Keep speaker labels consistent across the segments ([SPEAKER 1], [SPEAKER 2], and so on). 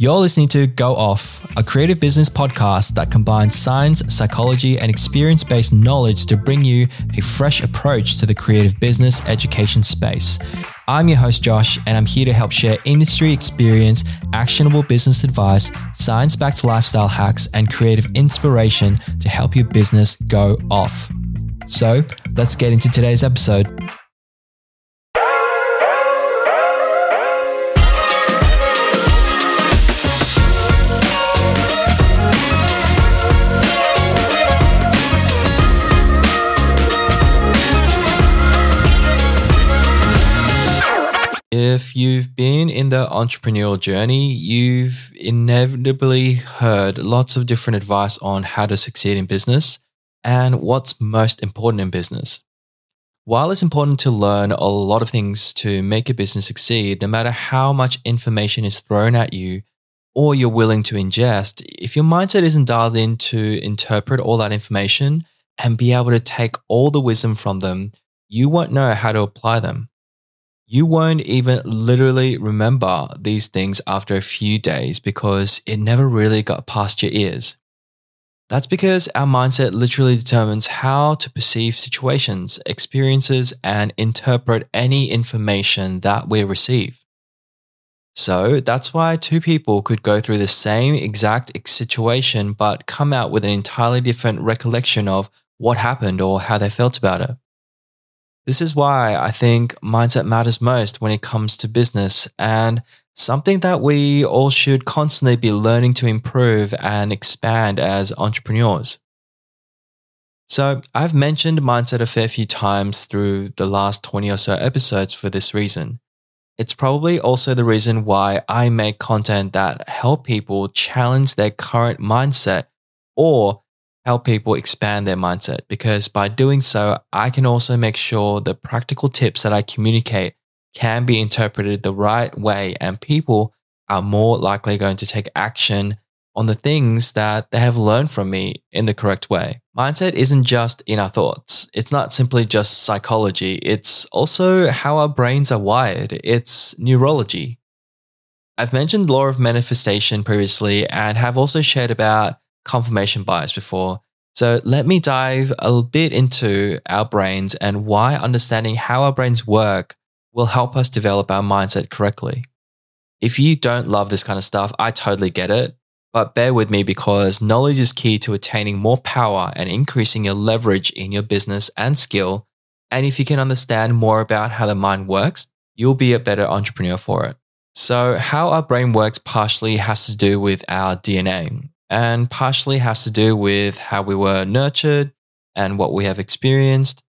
[SPEAKER 1] You're listening to Go Off, a creative business podcast that combines science, psychology, and experience based knowledge to bring you a fresh approach to the creative business education space. I'm your host, Josh, and I'm here to help share industry experience, actionable business advice, science backed lifestyle hacks, and creative inspiration to help your business go off. So let's get into today's episode. If you've been in the entrepreneurial journey, you've inevitably heard lots of different advice on how to succeed in business and what's most important in business. While it's important to learn a lot of things to make a business succeed, no matter how much information is thrown at you or you're willing to ingest, if your mindset isn't dialed in to interpret all that information and be able to take all the wisdom from them, you won't know how to apply them you won't even literally remember these things after a few days because it never really got past your ears. That's because our mindset literally determines how to perceive situations, experiences, and interpret any information that we receive. So that's why two people could go through the same exact situation but come out with an entirely different recollection of what happened or how they felt about it. This is why I think mindset matters most when it comes to business and something that we all should constantly be learning to improve and expand as entrepreneurs. So, I've mentioned mindset a fair few times through the last 20 or so episodes for this reason. It's probably also the reason why I make content that help people challenge their current mindset or help people expand their mindset because by doing so, I can also make sure the practical tips that I communicate can be interpreted the right way and people are more likely going to take action on the things that they have learned from me in the correct way. Mindset isn't just in our thoughts. It's not simply just psychology. It's also how our brains are wired. It's neurology. I've mentioned law of manifestation previously and have also shared about confirmation bias before. So let me dive a bit into our brains and why understanding how our brains work will help us develop our mindset correctly. If you don't love this kind of stuff, I totally get it. But bear with me because knowledge is key to attaining more power and increasing your leverage in your business and skill. And if you can understand more about how the mind works, you'll be a better entrepreneur for it. So, how our brain works partially has to do with our DNA and partially has to do with how we were nurtured and what we have experienced.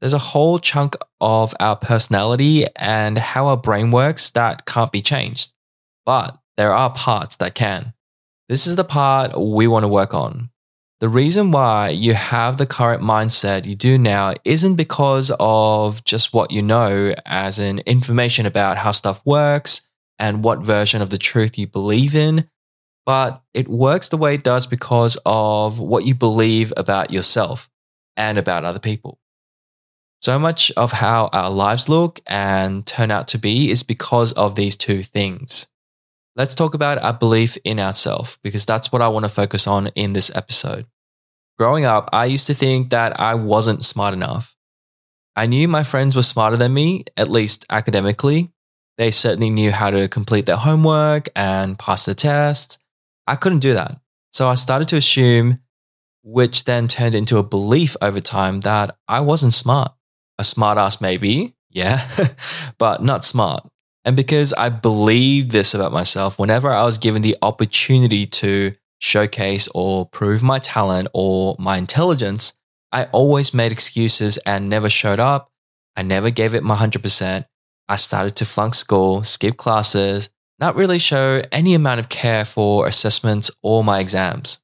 [SPEAKER 1] There's a whole chunk of our personality and how our brain works that can't be changed, but there are parts that can. This is the part we want to work on. The reason why you have the current mindset you do now isn't because of just what you know, as in information about how stuff works and what version of the truth you believe in but it works the way it does because of what you believe about yourself and about other people. So much of how our lives look and turn out to be is because of these two things. Let's talk about our belief in ourselves because that's what I want to focus on in this episode. Growing up, I used to think that I wasn't smart enough. I knew my friends were smarter than me, at least academically. They certainly knew how to complete their homework and pass the tests. I couldn't do that. So I started to assume, which then turned into a belief over time that I wasn't smart. A smartass, maybe, yeah, but not smart. And because I believed this about myself, whenever I was given the opportunity to showcase or prove my talent or my intelligence, I always made excuses and never showed up. I never gave it my 100%. I started to flunk school, skip classes, not really show any amount of care for assessments or my exams.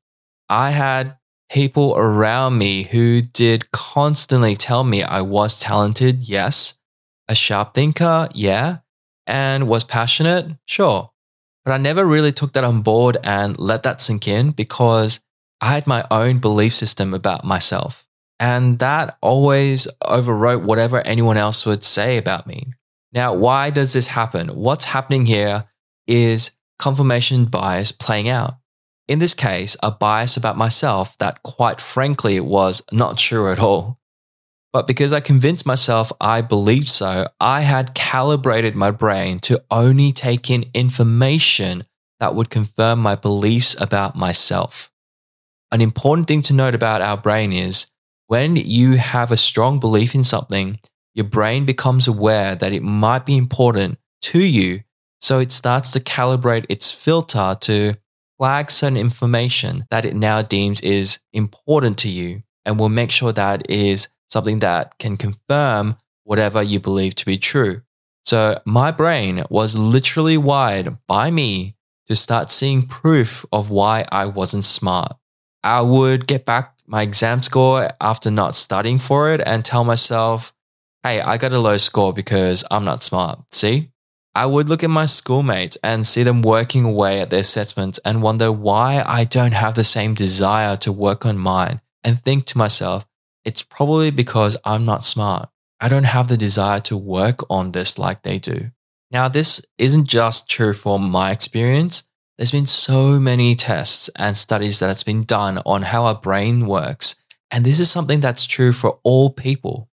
[SPEAKER 1] I had people around me who did constantly tell me I was talented, yes, a sharp thinker, yeah, and was passionate, sure. But I never really took that on board and let that sink in because I had my own belief system about myself. And that always overwrote whatever anyone else would say about me. Now, why does this happen? What's happening here is confirmation bias playing out. In this case, a bias about myself that quite frankly was not true at all. But because I convinced myself I believed so, I had calibrated my brain to only take in information that would confirm my beliefs about myself. An important thing to note about our brain is when you have a strong belief in something, your brain becomes aware that it might be important to you. So it starts to calibrate its filter to flag certain information that it now deems is important to you and will make sure that is something that can confirm whatever you believe to be true. So my brain was literally wired by me to start seeing proof of why I wasn't smart. I would get back my exam score after not studying for it and tell myself, hey, I got a low score because I'm not smart. See? I would look at my schoolmates and see them working away at their assessments and wonder why I don't have the same desire to work on mine and think to myself, it's probably because I'm not smart. I don't have the desire to work on this like they do. Now, this isn't just true for my experience. There's been so many tests and studies that has been done on how our brain works. And this is something that's true for all people.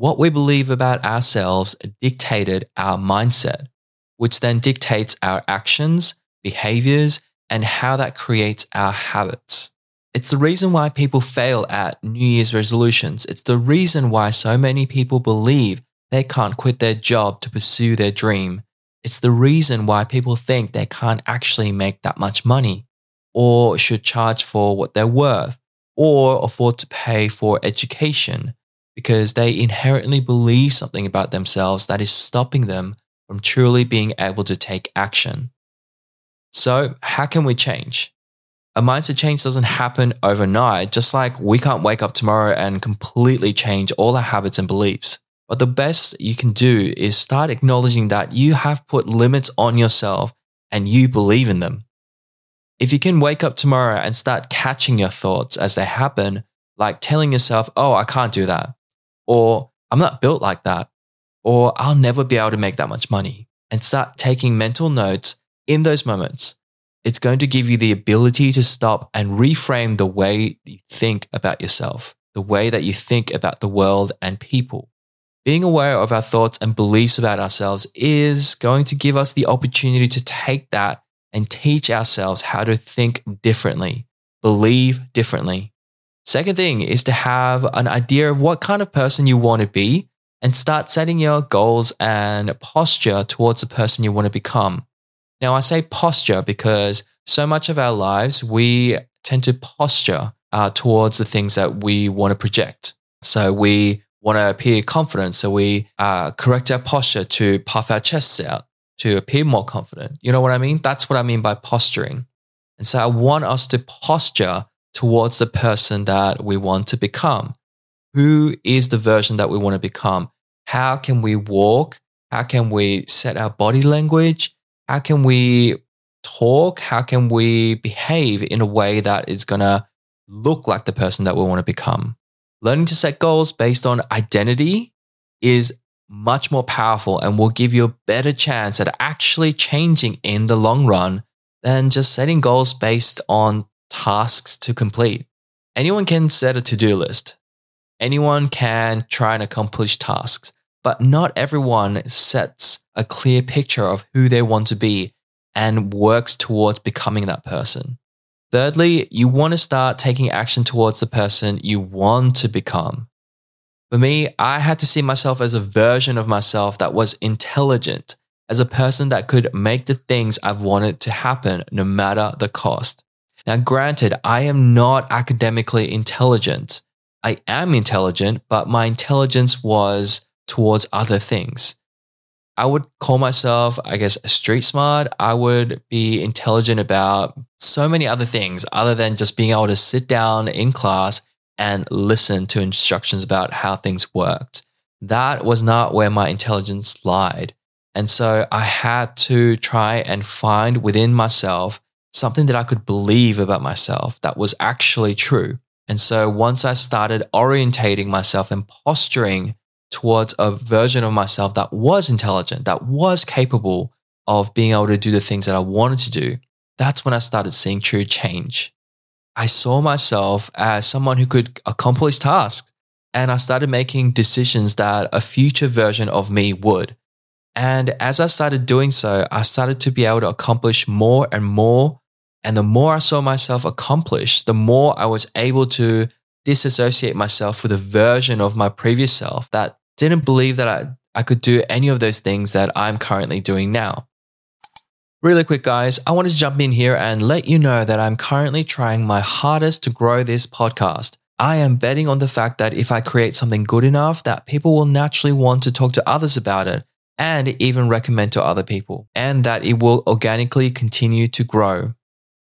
[SPEAKER 1] What we believe about ourselves dictated our mindset, which then dictates our actions, behaviors, and how that creates our habits. It's the reason why people fail at New Year's resolutions. It's the reason why so many people believe they can't quit their job to pursue their dream. It's the reason why people think they can't actually make that much money or should charge for what they're worth or afford to pay for education because they inherently believe something about themselves that is stopping them from truly being able to take action. So, how can we change? A mindset change doesn't happen overnight, just like we can't wake up tomorrow and completely change all our habits and beliefs. But the best you can do is start acknowledging that you have put limits on yourself and you believe in them. If you can wake up tomorrow and start catching your thoughts as they happen, like telling yourself, oh, I can't do that, or I'm not built like that, or I'll never be able to make that much money, and start taking mental notes in those moments, it's going to give you the ability to stop and reframe the way you think about yourself, the way that you think about the world and people. Being aware of our thoughts and beliefs about ourselves is going to give us the opportunity to take that and teach ourselves how to think differently, believe differently. Second thing is to have an idea of what kind of person you want to be and start setting your goals and posture towards the person you want to become. Now, I say posture because so much of our lives, we tend to posture uh, towards the things that we want to project. So we want to appear confident. So we uh, correct our posture to puff our chests out to appear more confident. You know what I mean? That's what I mean by posturing. And so I want us to posture towards the person that we want to become. Who is the version that we want to become? How can we walk? How can we set our body language? How can we talk? How can we behave in a way that is going to look like the person that we want to become? learning to set goals based on identity is much more powerful and will give you a better chance at actually changing in the long run than just setting goals based on tasks to complete. Anyone can set a to do list, anyone can try and accomplish tasks, but not everyone sets a clear picture of who they want to be and works towards becoming that person. Thirdly, you want to start taking action towards the person you want to become. For me, I had to see myself as a version of myself that was intelligent, as a person that could make the things I've wanted to happen no matter the cost. Now, granted, I am not academically intelligent. I am intelligent, but my intelligence was towards other things. I would call myself, I guess, street smart. I would be intelligent about so many other things other than just being able to sit down in class and listen to instructions about how things worked. That was not where my intelligence lied. And so I had to try and find within myself something that I could believe about myself that was actually true. And so once I started orientating myself and posturing towards a version of myself that was intelligent, that was capable, of being able to do the things that I wanted to do, that's when I started seeing true change. I saw myself as someone who could accomplish tasks. And I started making decisions that a future version of me would. And as I started doing so, I started to be able to accomplish more and more. And the more I saw myself accomplish, the more I was able to disassociate myself with a version of my previous self that didn't believe that I, I could do any of those things that I'm currently doing now. Really quick, guys, I wanted to jump in here and let you know that I'm currently trying my hardest to grow this podcast. I am betting on the fact that if I create something good enough, that people will naturally want to talk to others about it and even recommend to other people, and that it will organically continue to grow.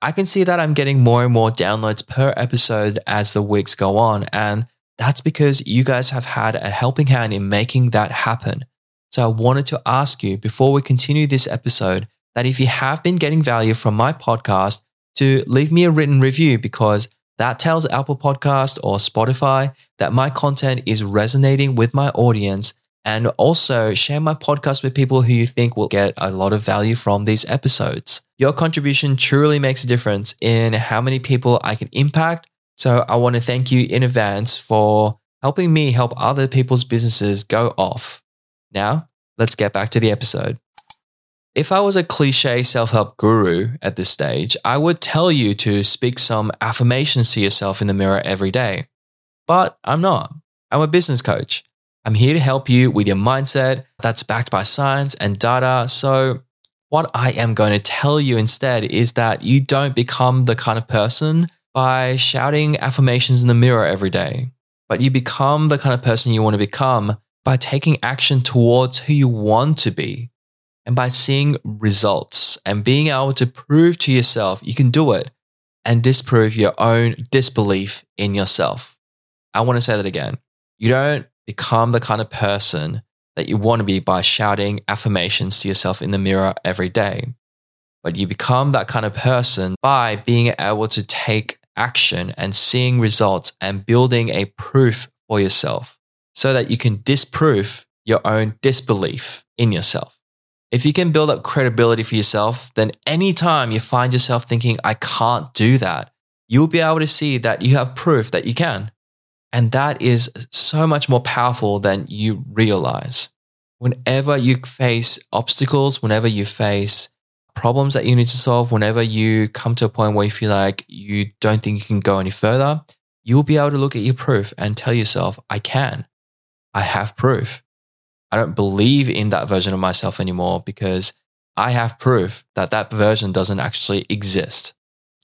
[SPEAKER 1] I can see that I'm getting more and more downloads per episode as the weeks go on, and that's because you guys have had a helping hand in making that happen. So I wanted to ask you before we continue this episode that if you have been getting value from my podcast, to leave me a written review because that tells Apple Podcast or Spotify that my content is resonating with my audience. And also share my podcast with people who you think will get a lot of value from these episodes. Your contribution truly makes a difference in how many people I can impact. So I want to thank you in advance for helping me help other people's businesses go off. Now, let's get back to the episode. If I was a cliche self help guru at this stage, I would tell you to speak some affirmations to yourself in the mirror every day. But I'm not. I'm a business coach. I'm here to help you with your mindset that's backed by science and data. So, what I am going to tell you instead is that you don't become the kind of person by shouting affirmations in the mirror every day, but you become the kind of person you want to become by taking action towards who you want to be and by seeing results and being able to prove to yourself you can do it and disprove your own disbelief in yourself. I want to say that again. You don't become the kind of person that you want to be by shouting affirmations to yourself in the mirror every day. But you become that kind of person by being able to take action and seeing results and building a proof for yourself so that you can disprove your own disbelief in yourself. If you can build up credibility for yourself, then anytime you find yourself thinking, I can't do that, you'll be able to see that you have proof that you can. And that is so much more powerful than you realize. Whenever you face obstacles, whenever you face problems that you need to solve, whenever you come to a point where you feel like you don't think you can go any further, you'll be able to look at your proof and tell yourself, I can. I have proof. I don't believe in that version of myself anymore because I have proof that that version doesn't actually exist.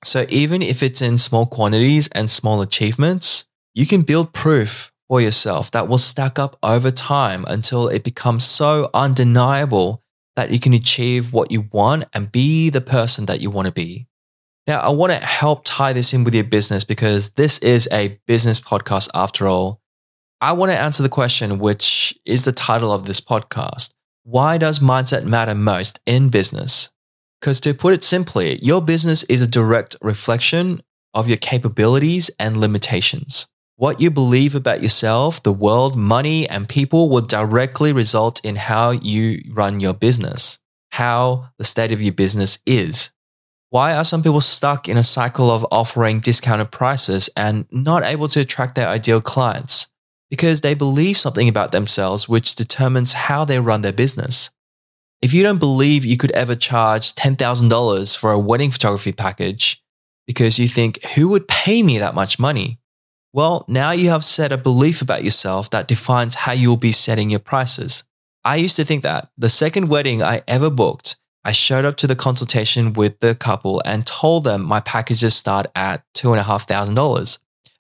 [SPEAKER 1] So even if it's in small quantities and small achievements, you can build proof for yourself that will stack up over time until it becomes so undeniable that you can achieve what you want and be the person that you want to be. Now, I want to help tie this in with your business because this is a business podcast after all. I want to answer the question, which is the title of this podcast. Why does mindset matter most in business? Because to put it simply, your business is a direct reflection of your capabilities and limitations. What you believe about yourself, the world, money, and people will directly result in how you run your business, how the state of your business is. Why are some people stuck in a cycle of offering discounted prices and not able to attract their ideal clients? because they believe something about themselves which determines how they run their business. If you don't believe you could ever charge $10,000 for a wedding photography package because you think, who would pay me that much money? Well, now you have set a belief about yourself that defines how you'll be setting your prices. I used to think that the second wedding I ever booked, I showed up to the consultation with the couple and told them my packages start at $2,500.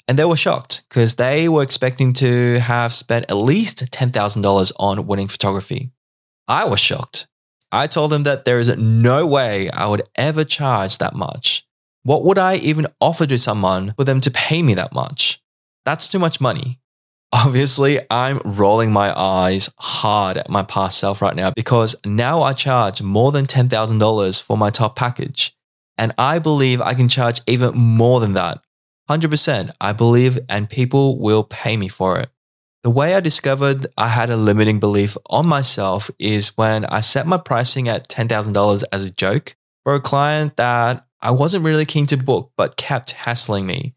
[SPEAKER 1] And they were shocked because they were expecting to have spent at least $10,000 on wedding photography. I was shocked. I told them that there is no way I would ever charge that much. What would I even offer to someone for them to pay me that much? That's too much money. Obviously, I'm rolling my eyes hard at my past self right now because now I charge more than $10,000 for my top package. And I believe I can charge even more than that 100%. I believe, and people will pay me for it. The way I discovered I had a limiting belief on myself is when I set my pricing at $10,000 as a joke for a client that I wasn't really keen to book but kept hassling me.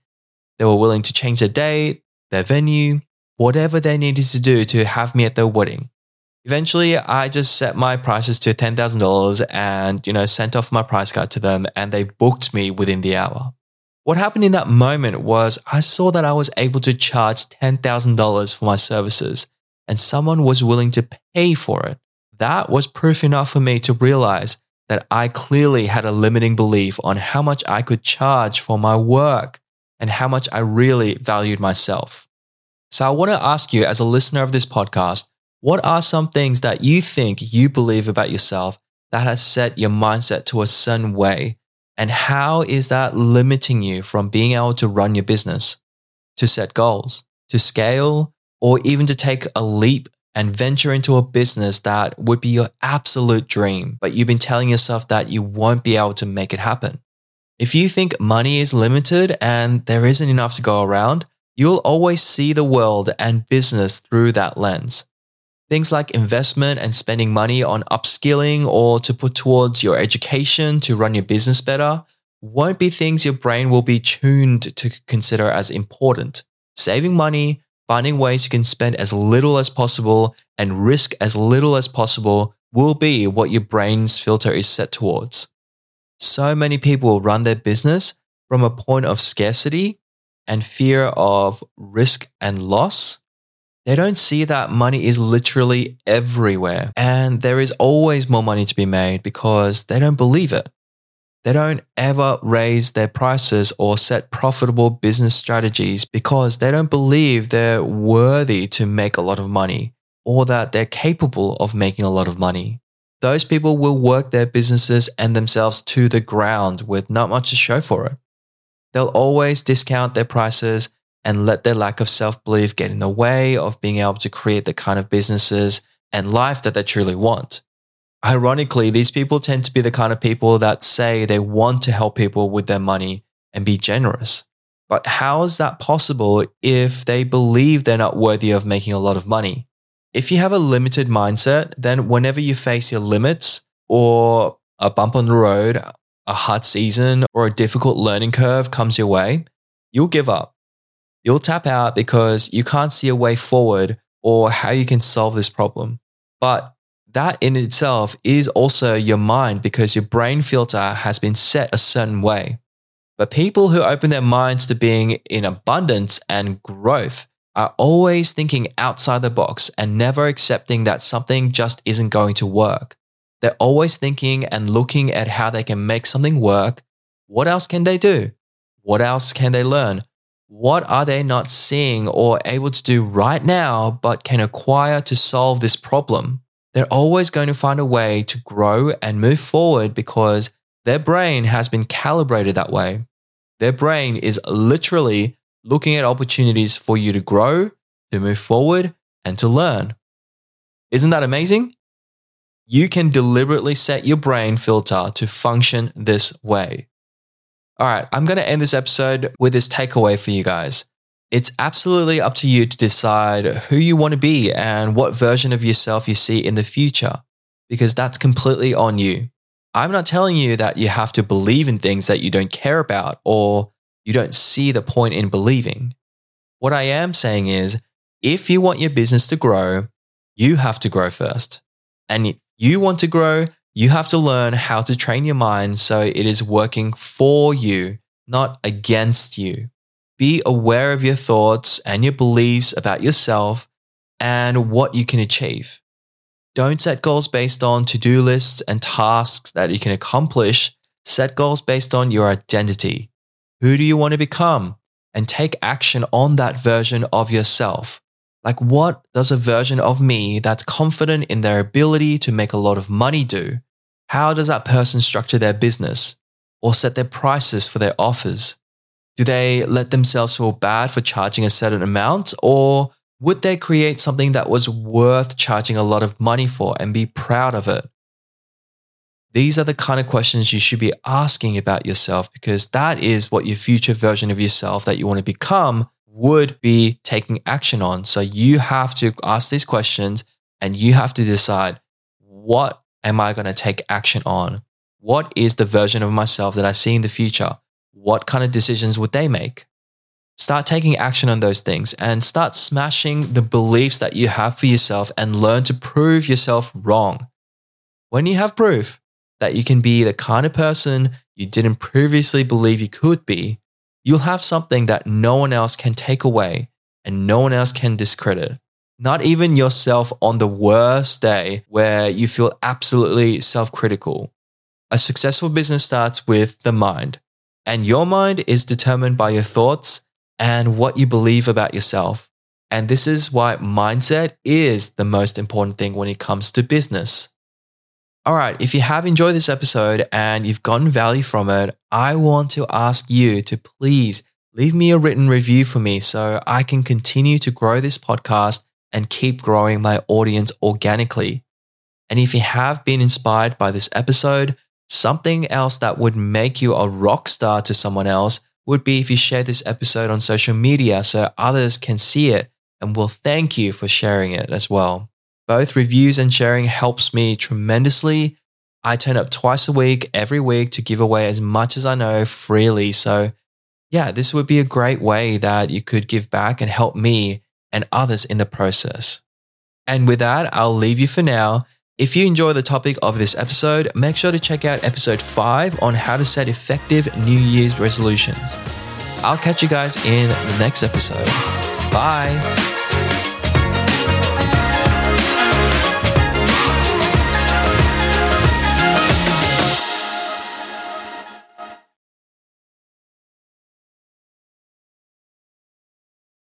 [SPEAKER 1] They were willing to change their date, their venue, whatever they needed to do to have me at their wedding. Eventually, I just set my prices to $10,000 and, you know, sent off my price card to them and they booked me within the hour. What happened in that moment was I saw that I was able to charge $10,000 for my services and someone was willing to pay for it. That was proof enough for me to realize that I clearly had a limiting belief on how much I could charge for my work and how much I really valued myself. So I want to ask you, as a listener of this podcast, what are some things that you think you believe about yourself that has set your mindset to a certain way? And how is that limiting you from being able to run your business, to set goals, to scale, or even to take a leap and venture into a business that would be your absolute dream, but you've been telling yourself that you won't be able to make it happen? If you think money is limited and there isn't enough to go around, you'll always see the world and business through that lens. Things like investment and spending money on upskilling or to put towards your education to run your business better won't be things your brain will be tuned to consider as important. Saving money, finding ways you can spend as little as possible and risk as little as possible will be what your brain's filter is set towards. So many people run their business from a point of scarcity and fear of risk and loss they don't see that money is literally everywhere and there is always more money to be made because they don't believe it. They don't ever raise their prices or set profitable business strategies because they don't believe they're worthy to make a lot of money or that they're capable of making a lot of money. Those people will work their businesses and themselves to the ground with not much to show for it. They'll always discount their prices and let their lack of self belief get in the way of being able to create the kind of businesses and life that they truly want. Ironically, these people tend to be the kind of people that say they want to help people with their money and be generous. But how is that possible if they believe they're not worthy of making a lot of money? If you have a limited mindset, then whenever you face your limits or a bump on the road, a hard season, or a difficult learning curve comes your way, you'll give up you'll tap out because you can't see a way forward or how you can solve this problem. But that in itself is also your mind because your brain filter has been set a certain way. But people who open their minds to being in abundance and growth are always thinking outside the box and never accepting that something just isn't going to work. They're always thinking and looking at how they can make something work. What else can they do? What else can they learn? What are they not seeing or able to do right now, but can acquire to solve this problem? They're always going to find a way to grow and move forward because their brain has been calibrated that way. Their brain is literally looking at opportunities for you to grow, to move forward, and to learn. Isn't that amazing? You can deliberately set your brain filter to function this way. All right, I'm going to end this episode with this takeaway for you guys. It's absolutely up to you to decide who you want to be and what version of yourself you see in the future, because that's completely on you. I'm not telling you that you have to believe in things that you don't care about or you don't see the point in believing. What I am saying is, if you want your business to grow, you have to grow first. And if you want to grow, you have to learn how to train your mind so it is working for you, not against you. Be aware of your thoughts and your beliefs about yourself and what you can achieve. Don't set goals based on to do lists and tasks that you can accomplish. Set goals based on your identity. Who do you want to become? And take action on that version of yourself. Like, what does a version of me that's confident in their ability to make a lot of money do? How does that person structure their business or set their prices for their offers? Do they let themselves feel bad for charging a certain amount? Or would they create something that was worth charging a lot of money for and be proud of it? These are the kind of questions you should be asking about yourself because that is what your future version of yourself that you want to become would be taking action on. So you have to ask these questions and you have to decide what am I going to take action on? What is the version of myself that I see in the future? What kind of decisions would they make? Start taking action on those things and start smashing the beliefs that you have for yourself and learn to prove yourself wrong. When you have proof that you can be the kind of person you didn't previously believe you could be, you'll have something that no one else can take away and no one else can discredit. Not even yourself on the worst day where you feel absolutely self critical. A successful business starts with the mind, and your mind is determined by your thoughts and what you believe about yourself. And this is why mindset is the most important thing when it comes to business. All right, if you have enjoyed this episode and you've gotten value from it, I want to ask you to please leave me a written review for me so I can continue to grow this podcast and keep growing my audience organically. And if you have been inspired by this episode, something else that would make you a rock star to someone else would be if you share this episode on social media so others can see it and will thank you for sharing it as well. Both reviews and sharing helps me tremendously. I turn up twice a week, every week to give away as much as I know freely. So, yeah, this would be a great way that you could give back and help me and others in the process. And with that, I'll leave you for now. If you enjoy the topic of this episode, make sure to check out episode 5 on how to set effective New Year's resolutions. I'll catch you guys in the next episode. Bye.